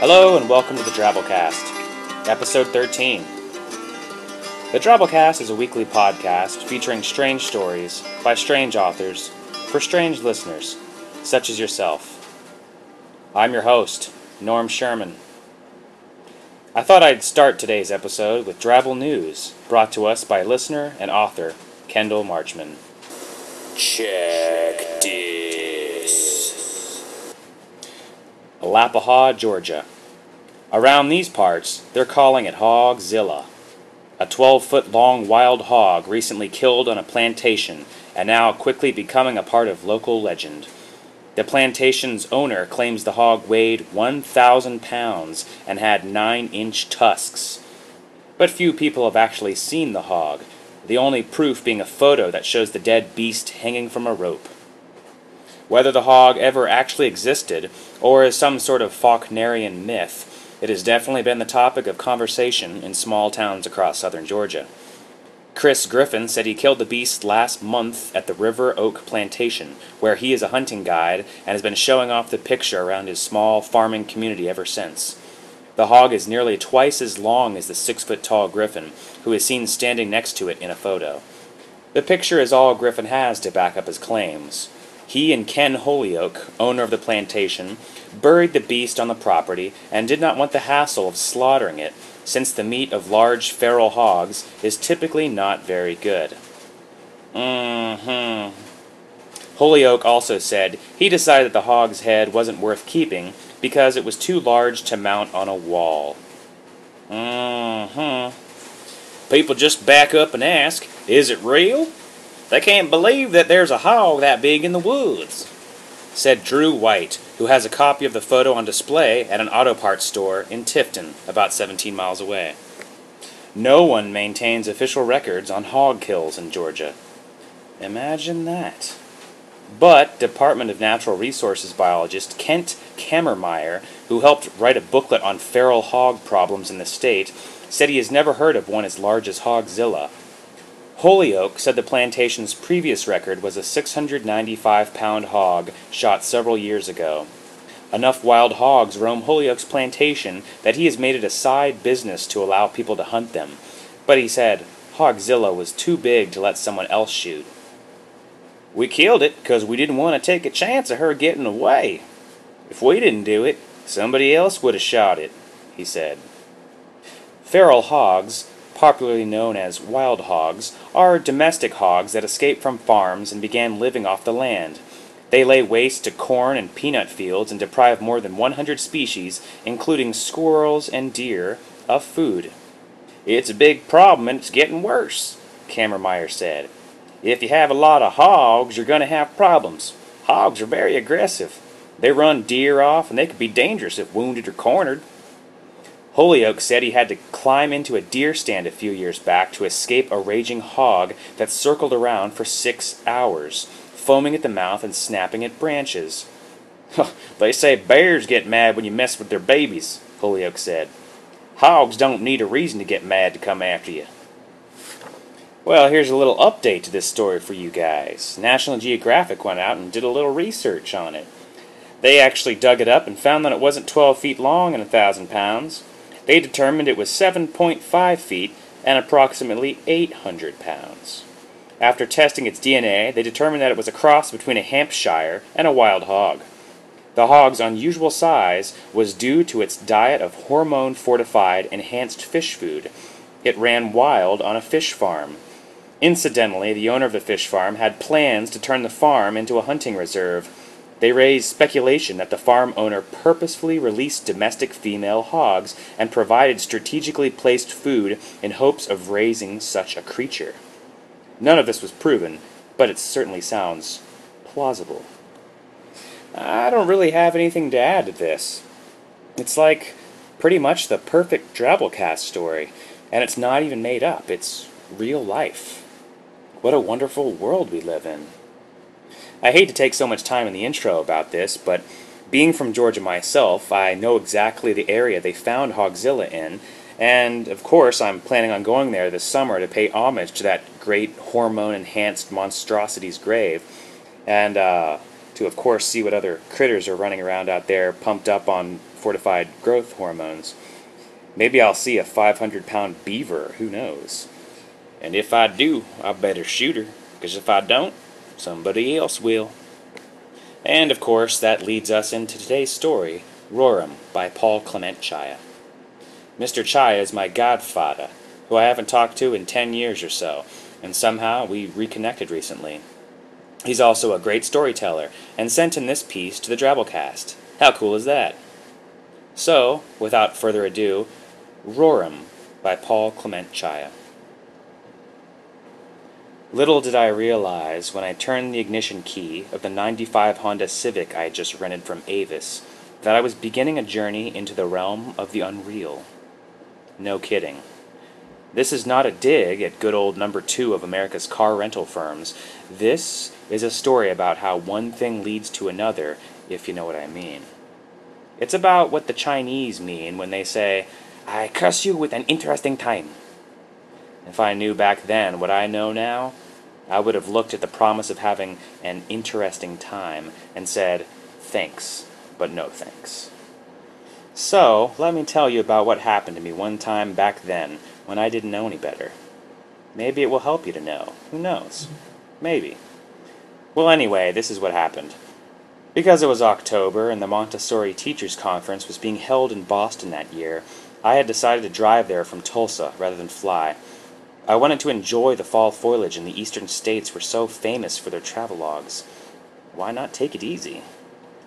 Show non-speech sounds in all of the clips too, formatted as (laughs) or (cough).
Hello and welcome to the Drabblecast, episode 13. The Drabblecast is a weekly podcast featuring strange stories by strange authors for strange listeners, such as yourself. I'm your host, Norm Sherman. I thought I'd start today's episode with Drabble News, brought to us by listener and author Kendall Marchman. Check this. Alapaha, Georgia. Around these parts, they're calling it Hogzilla. A 12 foot long wild hog recently killed on a plantation and now quickly becoming a part of local legend. The plantation's owner claims the hog weighed 1,000 pounds and had 9 inch tusks. But few people have actually seen the hog, the only proof being a photo that shows the dead beast hanging from a rope. Whether the hog ever actually existed, or is some sort of Faulknerian myth, it has definitely been the topic of conversation in small towns across southern Georgia. Chris Griffin said he killed the beast last month at the River Oak Plantation, where he is a hunting guide and has been showing off the picture around his small farming community ever since. The hog is nearly twice as long as the six foot tall Griffin, who is seen standing next to it in a photo. The picture is all Griffin has to back up his claims. He and Ken Holyoak, owner of the plantation, buried the beast on the property and did not want the hassle of slaughtering it since the meat of large feral hogs is typically not very good. Mm-hmm. Holyoak also said he decided that the hog's head wasn't worth keeping because it was too large to mount on a wall. Mm-hmm. People just back up and ask, is it real? They can't believe that there's a hog that big in the woods, said Drew White, who has a copy of the photo on display at an auto parts store in Tifton, about 17 miles away. No one maintains official records on hog kills in Georgia. Imagine that. But Department of Natural Resources biologist Kent Kammermeyer, who helped write a booklet on feral hog problems in the state, said he has never heard of one as large as Hogzilla. Holyoak said the plantation's previous record was a 695 pound hog shot several years ago. Enough wild hogs roam Holyoak's plantation that he has made it a side business to allow people to hunt them. But he said Hogzilla was too big to let someone else shoot. We killed it because we didn't want to take a chance of her getting away. If we didn't do it, somebody else would have shot it, he said. Feral hogs, popularly known as wild hogs, are domestic hogs that escaped from farms and began living off the land. They lay waste to corn and peanut fields and deprive more than 100 species, including squirrels and deer, of food. It's a big problem and it's getting worse, Kammermeyer said. If you have a lot of hogs, you're going to have problems. Hogs are very aggressive. They run deer off and they can be dangerous if wounded or cornered. Holyoak said he had to climb into a deer stand a few years back to escape a raging hog that circled around for six hours, foaming at the mouth and snapping at branches. (laughs) they say bears get mad when you mess with their babies, Holyoak said. Hogs don't need a reason to get mad to come after you. Well, here's a little update to this story for you guys. National Geographic went out and did a little research on it. They actually dug it up and found that it wasn't 12 feet long and a 1,000 pounds. They determined it was 7.5 feet and approximately 800 pounds. After testing its DNA, they determined that it was a cross between a Hampshire and a wild hog. The hog's unusual size was due to its diet of hormone fortified enhanced fish food. It ran wild on a fish farm. Incidentally, the owner of the fish farm had plans to turn the farm into a hunting reserve. They raised speculation that the farm owner purposefully released domestic female hogs and provided strategically placed food in hopes of raising such a creature. None of this was proven, but it certainly sounds plausible. I don't really have anything to add to this. It's like pretty much the perfect Drabblecast story, and it's not even made up, it's real life. What a wonderful world we live in. I hate to take so much time in the intro about this, but being from Georgia myself, I know exactly the area they found Hogzilla in, and of course, I'm planning on going there this summer to pay homage to that great hormone enhanced monstrosity's grave, and uh, to, of course, see what other critters are running around out there pumped up on fortified growth hormones. Maybe I'll see a 500 pound beaver, who knows? And if I do, I better shoot her, because if I don't, somebody else will. And of course, that leads us into today's story, Rorrim by Paul Clement Chaya. Mr. Chaya is my godfather, who I haven't talked to in 10 years or so, and somehow we reconnected recently. He's also a great storyteller, and sent in this piece to the Drabblecast. How cool is that? So, without further ado, Rorrim by Paul Clement Chaya. Little did I realize when I turned the ignition key of the 95 Honda Civic I had just rented from Avis that I was beginning a journey into the realm of the unreal. No kidding. This is not a dig at good old number two of America's car rental firms. This is a story about how one thing leads to another, if you know what I mean. It's about what the Chinese mean when they say, I curse you with an interesting time. If I knew back then what I know now, I would have looked at the promise of having an interesting time and said, thanks, but no thanks. So, let me tell you about what happened to me one time back then when I didn't know any better. Maybe it will help you to know. Who knows? Maybe. Well, anyway, this is what happened. Because it was October and the Montessori Teachers Conference was being held in Boston that year, I had decided to drive there from Tulsa rather than fly. I wanted to enjoy the fall foliage in the eastern states were so famous for their travelogues. Why not take it easy?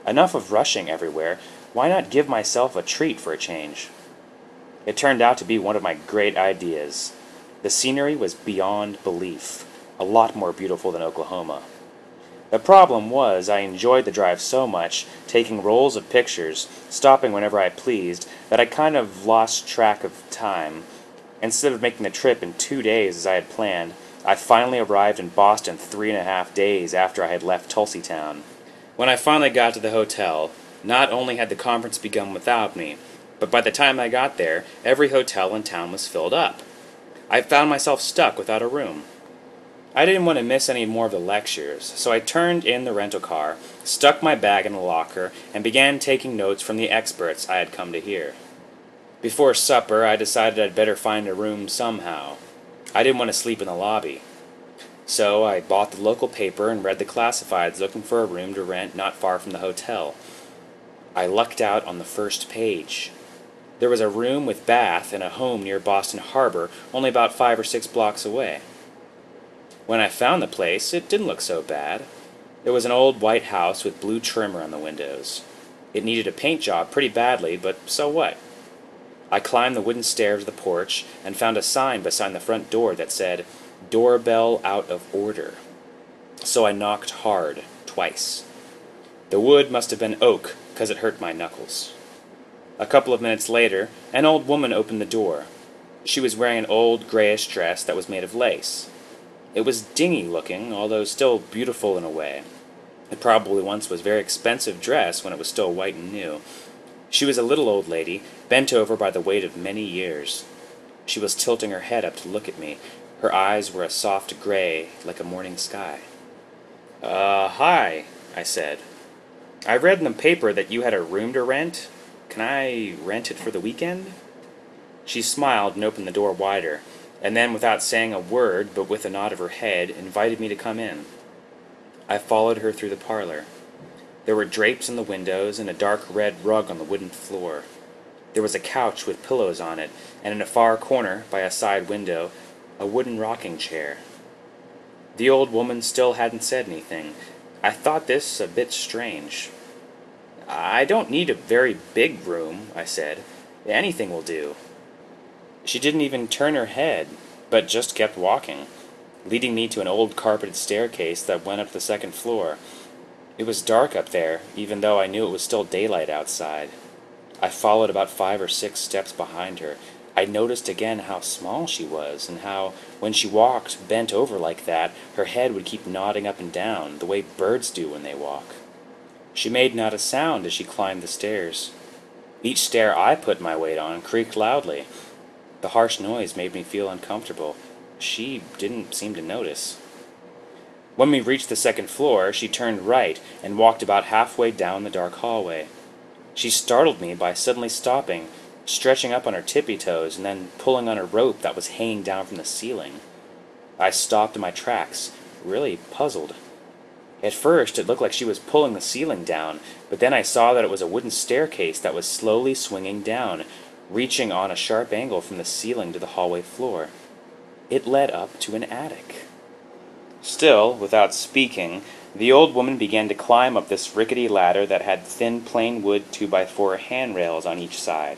Enough of rushing everywhere. Why not give myself a treat for a change? It turned out to be one of my great ideas. The scenery was beyond belief, a lot more beautiful than Oklahoma. The problem was, I enjoyed the drive so much, taking rolls of pictures, stopping whenever I pleased, that I kind of lost track of time. Instead of making the trip in two days as I had planned, I finally arrived in Boston three and a half days after I had left Tulsytown. When I finally got to the hotel, not only had the conference begun without me, but by the time I got there, every hotel in town was filled up. I found myself stuck without a room. I didn't want to miss any more of the lectures, so I turned in the rental car, stuck my bag in the locker, and began taking notes from the experts I had come to hear. Before supper, I decided I'd better find a room somehow. I didn't want to sleep in the lobby. So I bought the local paper and read the classifieds looking for a room to rent not far from the hotel. I lucked out on the first page. There was a room with bath in a home near Boston Harbor, only about five or six blocks away. When I found the place, it didn't look so bad. It was an old white house with blue trim around the windows. It needed a paint job pretty badly, but so what? I climbed the wooden stairs of the porch and found a sign beside the front door that said, Doorbell out of order. So I knocked hard, twice. The wood must have been oak, because it hurt my knuckles. A couple of minutes later, an old woman opened the door. She was wearing an old grayish dress that was made of lace. It was dingy looking, although still beautiful in a way. It probably once was very expensive dress when it was still white and new. She was a little old lady, bent over by the weight of many years. She was tilting her head up to look at me. Her eyes were a soft gray, like a morning sky. Uh, hi, I said. I read in the paper that you had a room to rent. Can I rent it for the weekend? She smiled and opened the door wider, and then, without saying a word, but with a nod of her head, invited me to come in. I followed her through the parlor. There were drapes in the windows and a dark red rug on the wooden floor. There was a couch with pillows on it, and in a far corner, by a side window, a wooden rocking chair. The old woman still hadn't said anything. I thought this a bit strange. I don't need a very big room, I said. Anything will do. She didn't even turn her head, but just kept walking, leading me to an old carpeted staircase that went up the second floor. It was dark up there, even though I knew it was still daylight outside. I followed about five or six steps behind her. I noticed again how small she was, and how, when she walked bent over like that, her head would keep nodding up and down, the way birds do when they walk. She made not a sound as she climbed the stairs. Each stair I put my weight on creaked loudly. The harsh noise made me feel uncomfortable. She didn't seem to notice. When we reached the second floor, she turned right and walked about halfway down the dark hallway. She startled me by suddenly stopping, stretching up on her tippy toes, and then pulling on a rope that was hanging down from the ceiling. I stopped in my tracks, really puzzled. At first, it looked like she was pulling the ceiling down, but then I saw that it was a wooden staircase that was slowly swinging down, reaching on a sharp angle from the ceiling to the hallway floor. It led up to an attic. Still, without speaking, the old woman began to climb up this rickety ladder that had thin plain wood 2x4 handrails on each side.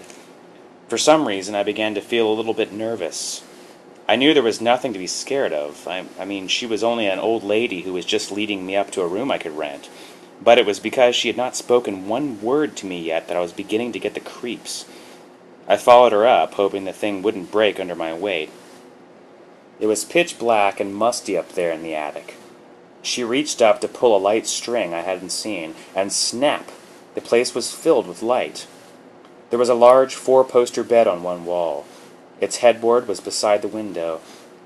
For some reason, I began to feel a little bit nervous. I knew there was nothing to be scared of. I, I, mean, she was only an old lady who was just leading me up to a room I could rent. But it was because she had not spoken one word to me yet that I was beginning to get the creeps. I followed her up, hoping the thing wouldn't break under my weight. It was pitch black and musty up there in the attic. She reached up to pull a light string I hadn't seen, and snap! The place was filled with light. There was a large four poster bed on one wall. Its headboard was beside the window.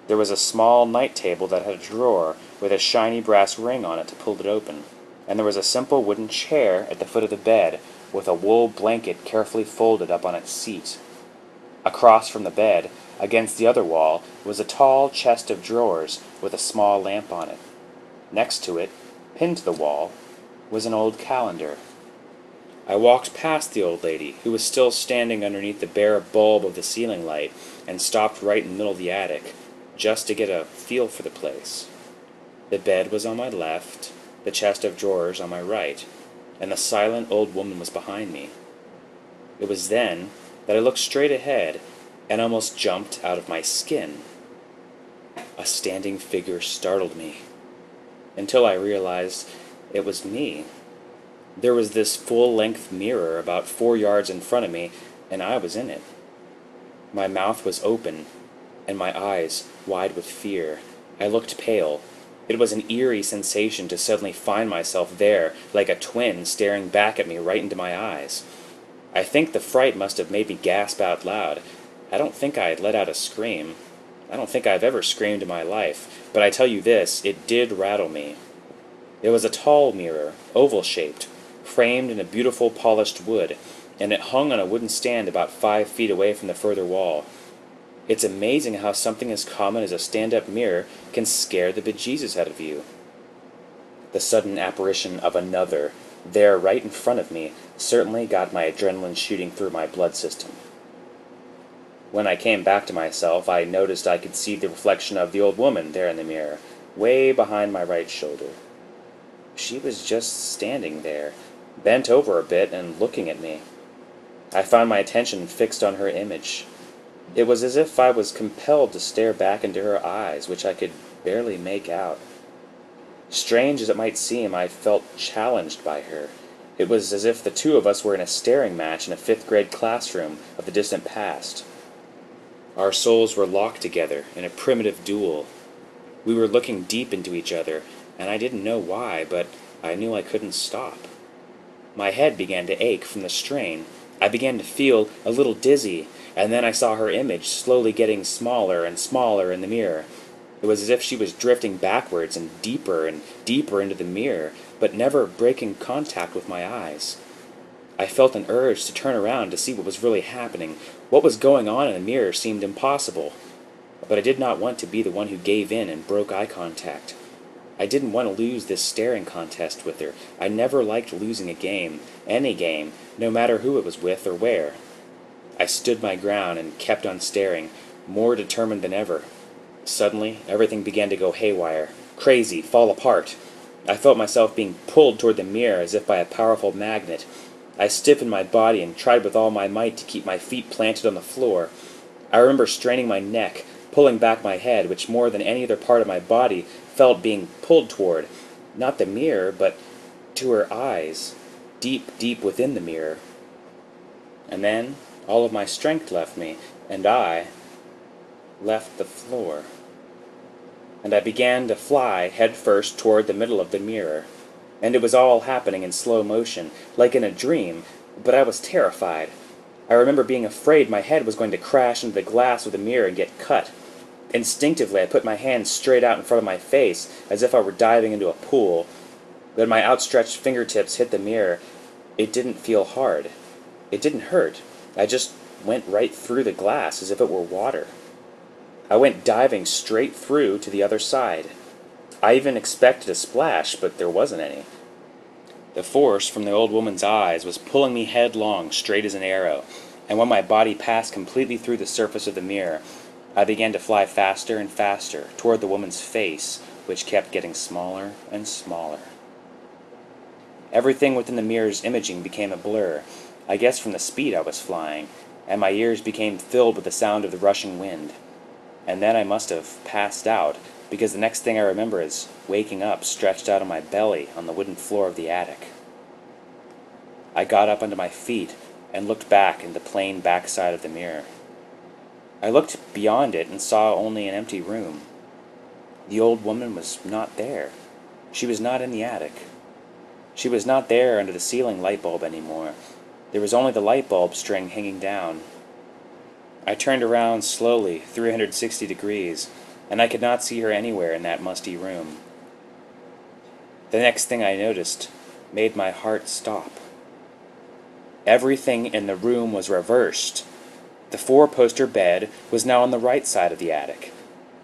There was a small night table that had a drawer with a shiny brass ring on it to pull it open, and there was a simple wooden chair at the foot of the bed with a wool blanket carefully folded up on its seat. Across from the bed, against the other wall, was a tall chest of drawers with a small lamp on it. Next to it, pinned to the wall, was an old calendar. I walked past the old lady, who was still standing underneath the bare bulb of the ceiling light, and stopped right in the middle of the attic, just to get a feel for the place. The bed was on my left, the chest of drawers on my right and the silent old woman was behind me. It was then that I looked straight ahead and almost jumped out of my skin. A standing figure startled me until I realized it was me. There was this full length mirror about four yards in front of me, and I was in it. My mouth was open, and my eyes wide with fear. I looked pale, it was an eerie sensation to suddenly find myself there, like a twin staring back at me right into my eyes. I think the fright must have made me gasp out loud. I don't think I let out a scream. I don't think I've ever screamed in my life, but I tell you this, it did rattle me. It was a tall mirror, oval shaped, framed in a beautiful polished wood, and it hung on a wooden stand about five feet away from the further wall. It's amazing how something as common as a stand up mirror can scare the bejesus out of you. The sudden apparition of another, there right in front of me, certainly got my adrenaline shooting through my blood system. When I came back to myself, I noticed I could see the reflection of the old woman there in the mirror, way behind my right shoulder. She was just standing there, bent over a bit and looking at me. I found my attention fixed on her image. It was as if I was compelled to stare back into her eyes, which I could barely make out. Strange as it might seem, I felt challenged by her. It was as if the two of us were in a staring match in a fifth grade classroom of the distant past. Our souls were locked together in a primitive duel. We were looking deep into each other, and I didn't know why, but I knew I couldn't stop. My head began to ache from the strain. I began to feel a little dizzy, and then I saw her image slowly getting smaller and smaller in the mirror. It was as if she was drifting backwards and deeper and deeper into the mirror, but never breaking contact with my eyes. I felt an urge to turn around to see what was really happening. What was going on in the mirror seemed impossible. But I did not want to be the one who gave in and broke eye contact. I didn't want to lose this staring contest with her. I never liked losing a game, any game, no matter who it was with or where. I stood my ground and kept on staring, more determined than ever. Suddenly, everything began to go haywire, crazy, fall apart. I felt myself being pulled toward the mirror as if by a powerful magnet. I stiffened my body and tried with all my might to keep my feet planted on the floor. I remember straining my neck, pulling back my head, which more than any other part of my body felt being pulled toward, not the mirror, but to her eyes, deep, deep within the mirror. And then all of my strength left me, and I left the floor. And I began to fly headfirst toward the middle of the mirror. And it was all happening in slow motion, like in a dream, but I was terrified. I remember being afraid my head was going to crash into the glass of the mirror and get cut. Instinctively, I put my hands straight out in front of my face, as if I were diving into a pool. When my outstretched fingertips hit the mirror, it didn't feel hard. It didn't hurt. I just went right through the glass as if it were water. I went diving straight through to the other side. I even expected a splash, but there wasn't any. The force from the old woman's eyes was pulling me headlong, straight as an arrow, and when my body passed completely through the surface of the mirror, I began to fly faster and faster toward the woman's face, which kept getting smaller and smaller. Everything within the mirror's imaging became a blur, I guess from the speed I was flying, and my ears became filled with the sound of the rushing wind. And then I must have passed out, because the next thing I remember is waking up stretched out on my belly on the wooden floor of the attic. I got up onto my feet and looked back in the plain backside of the mirror. I looked beyond it and saw only an empty room. The old woman was not there. She was not in the attic. She was not there under the ceiling light bulb anymore. There was only the light bulb string hanging down. I turned around slowly, 360 degrees, and I could not see her anywhere in that musty room. The next thing I noticed made my heart stop. Everything in the room was reversed. The four poster bed was now on the right side of the attic.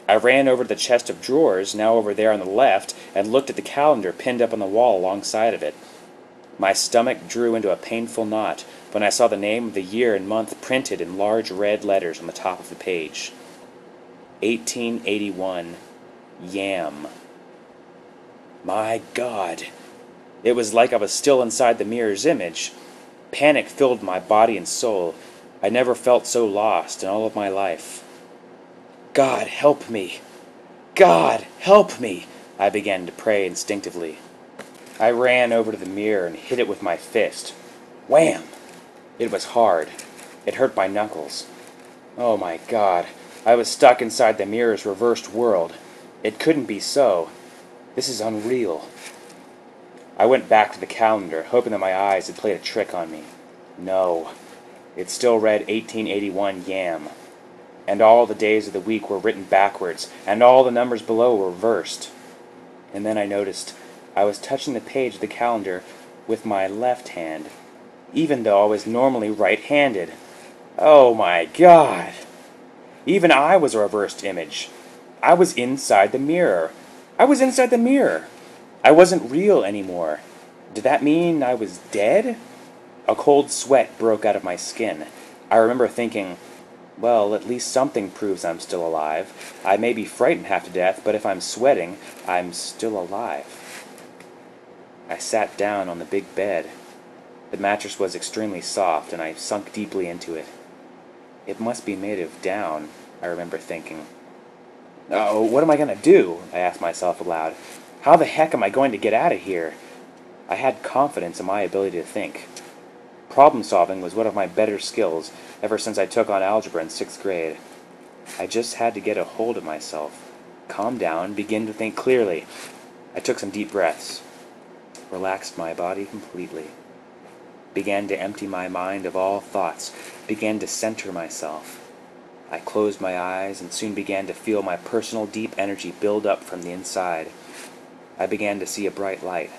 I ran over to the chest of drawers, now over there on the left, and looked at the calendar pinned up on the wall alongside of it. My stomach drew into a painful knot when I saw the name of the year and month printed in large red letters on the top of the page 1881 Yam. My God! It was like I was still inside the mirror's image. Panic filled my body and soul. I never felt so lost in all of my life. God, help me! God, help me! I began to pray instinctively. I ran over to the mirror and hit it with my fist. Wham! It was hard. It hurt my knuckles. Oh my God. I was stuck inside the mirror's reversed world. It couldn't be so. This is unreal. I went back to the calendar, hoping that my eyes had played a trick on me. No. It still read 1881 Yam. And all the days of the week were written backwards, and all the numbers below were reversed. And then I noticed I was touching the page of the calendar with my left hand, even though I was normally right handed. Oh my god! Even I was a reversed image. I was inside the mirror. I was inside the mirror. I wasn't real anymore. Did that mean I was dead? A cold sweat broke out of my skin. I remember thinking, well, at least something proves I'm still alive. I may be frightened half to death, but if I'm sweating, I'm still alive. I sat down on the big bed. The mattress was extremely soft, and I sunk deeply into it. It must be made of down, I remember thinking. Oh, what am I going to do? I asked myself aloud. How the heck am I going to get out of here? I had confidence in my ability to think. Problem solving was one of my better skills ever since I took on algebra in sixth grade. I just had to get a hold of myself, calm down, begin to think clearly. I took some deep breaths, relaxed my body completely, began to empty my mind of all thoughts, began to center myself. I closed my eyes and soon began to feel my personal deep energy build up from the inside. I began to see a bright light.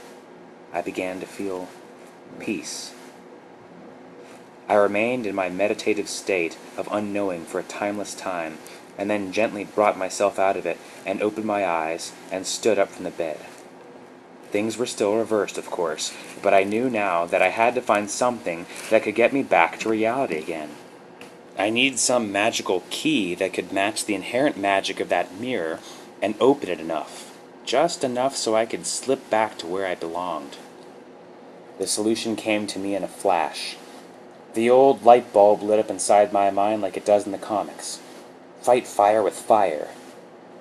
I began to feel peace. I remained in my meditative state of unknowing for a timeless time, and then gently brought myself out of it and opened my eyes and stood up from the bed. Things were still reversed, of course, but I knew now that I had to find something that could get me back to reality again. I needed some magical key that could match the inherent magic of that mirror and open it enough, just enough so I could slip back to where I belonged. The solution came to me in a flash. The old light bulb lit up inside my mind like it does in the comics. Fight fire with fire.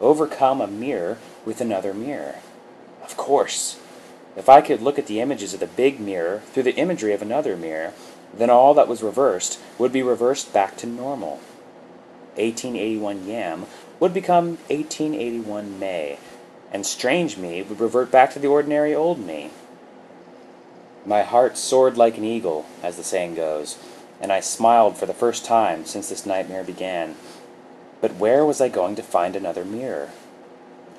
Overcome a mirror with another mirror. Of course. If I could look at the images of the big mirror through the imagery of another mirror, then all that was reversed would be reversed back to normal. 1881 Yam would become 1881 May, and strange me would revert back to the ordinary old me. My heart soared like an eagle, as the saying goes, and I smiled for the first time since this nightmare began. But where was I going to find another mirror?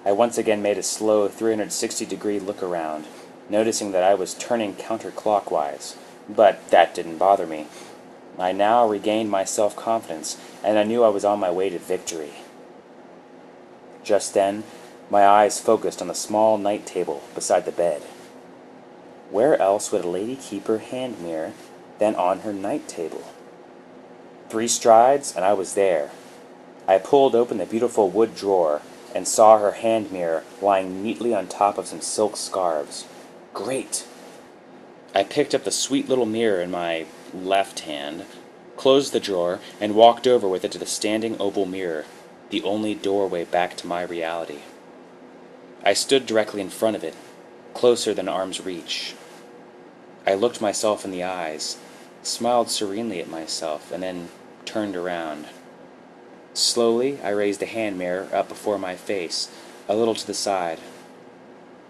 I once again made a slow 360 degree look around, noticing that I was turning counterclockwise. But that didn't bother me. I now regained my self confidence, and I knew I was on my way to victory. Just then, my eyes focused on the small night table beside the bed. Where else would a lady keep her hand mirror than on her night table? Three strides, and I was there. I pulled open the beautiful wood drawer and saw her hand mirror lying neatly on top of some silk scarves. Great! I picked up the sweet little mirror in my left hand, closed the drawer, and walked over with it to the standing oval mirror, the only doorway back to my reality. I stood directly in front of it, closer than arm's reach. I looked myself in the eyes, smiled serenely at myself, and then turned around. Slowly, I raised the hand mirror up before my face, a little to the side.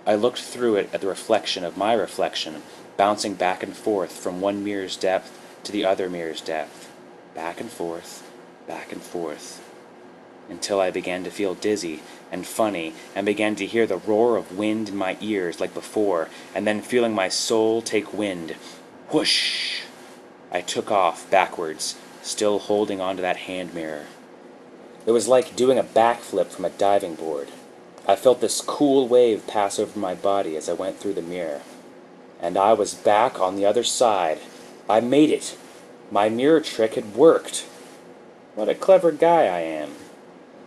I looked through it at the reflection of my reflection, bouncing back and forth from one mirror's depth to the other mirror's depth, back and forth, back and forth, until I began to feel dizzy and funny and began to hear the roar of wind in my ears like before, and then feeling my soul take wind. Whoosh! I took off backwards, still holding onto that hand mirror. It was like doing a backflip from a diving board. I felt this cool wave pass over my body as I went through the mirror. And I was back on the other side. I made it. My mirror trick had worked. What a clever guy I am.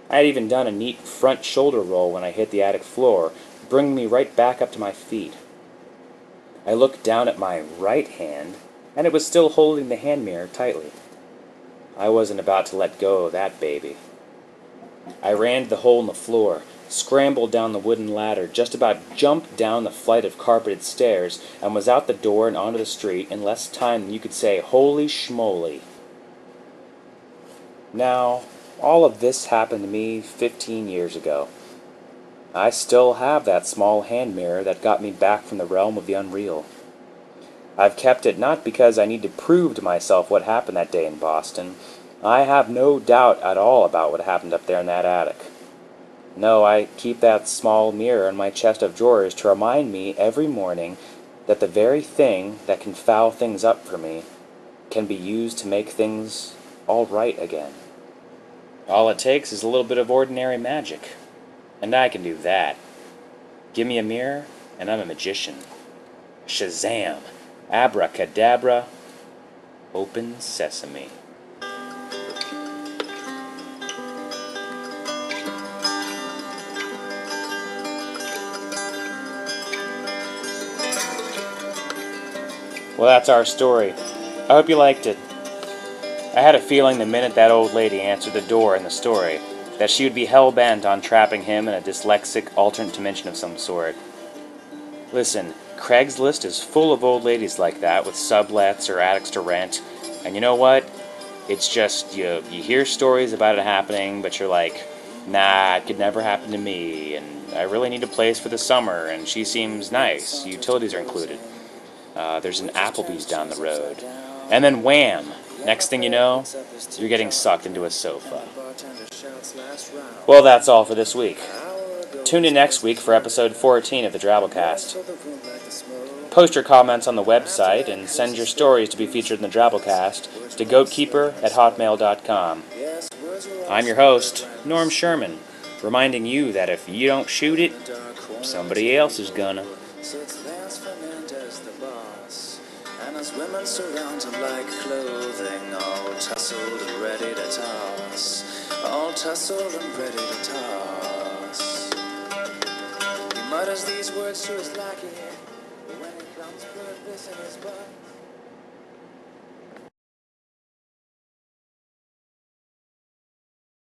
I had even done a neat front shoulder roll when I hit the attic floor, bringing me right back up to my feet. I looked down at my right hand, and it was still holding the hand mirror tightly. I wasn't about to let go of that baby. I ran to the hole in the floor, scrambled down the wooden ladder, just about jumped down the flight of carpeted stairs, and was out the door and onto the street in less time than you could say, Holy schmoly. Now, all of this happened to me 15 years ago. I still have that small hand mirror that got me back from the realm of the unreal. I've kept it not because I need to prove to myself what happened that day in Boston. I have no doubt at all about what happened up there in that attic. No, I keep that small mirror in my chest of drawers to remind me every morning that the very thing that can foul things up for me can be used to make things all right again. All it takes is a little bit of ordinary magic. And I can do that. Give me a mirror, and I'm a magician. Shazam! Abracadabra! Open sesame. Well, that's our story. I hope you liked it. I had a feeling the minute that old lady answered the door in the story that she would be hell bent on trapping him in a dyslexic alternate dimension of some sort. Listen, Craigslist is full of old ladies like that with sublets or attics to rent, and you know what? It's just you you hear stories about it happening, but you're like, nah, it could never happen to me, and I really need a place for the summer, and she seems nice. Utilities are included. Uh, there's an Applebee's down the road. And then wham! Next thing you know, you're getting sucked into a sofa. Well, that's all for this week. Tune in next week for episode 14 of the Drabblecast. Post your comments on the website and send your stories to be featured in the Drabblecast to goatkeeper at hotmail.com. I'm your host, Norm Sherman, reminding you that if you don't shoot it, somebody else is gonna. Him like clothing, all tussled and ready to toss. All tussled and ready to toss. He mutters these words to his lackey. When it comes, put this in his butt.